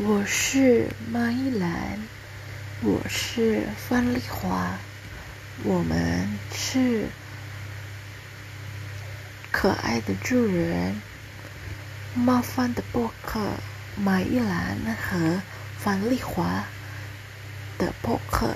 我是马依兰，我是范丽华，我们是可爱的主人。冒犯的博客马依兰和范丽华的博客。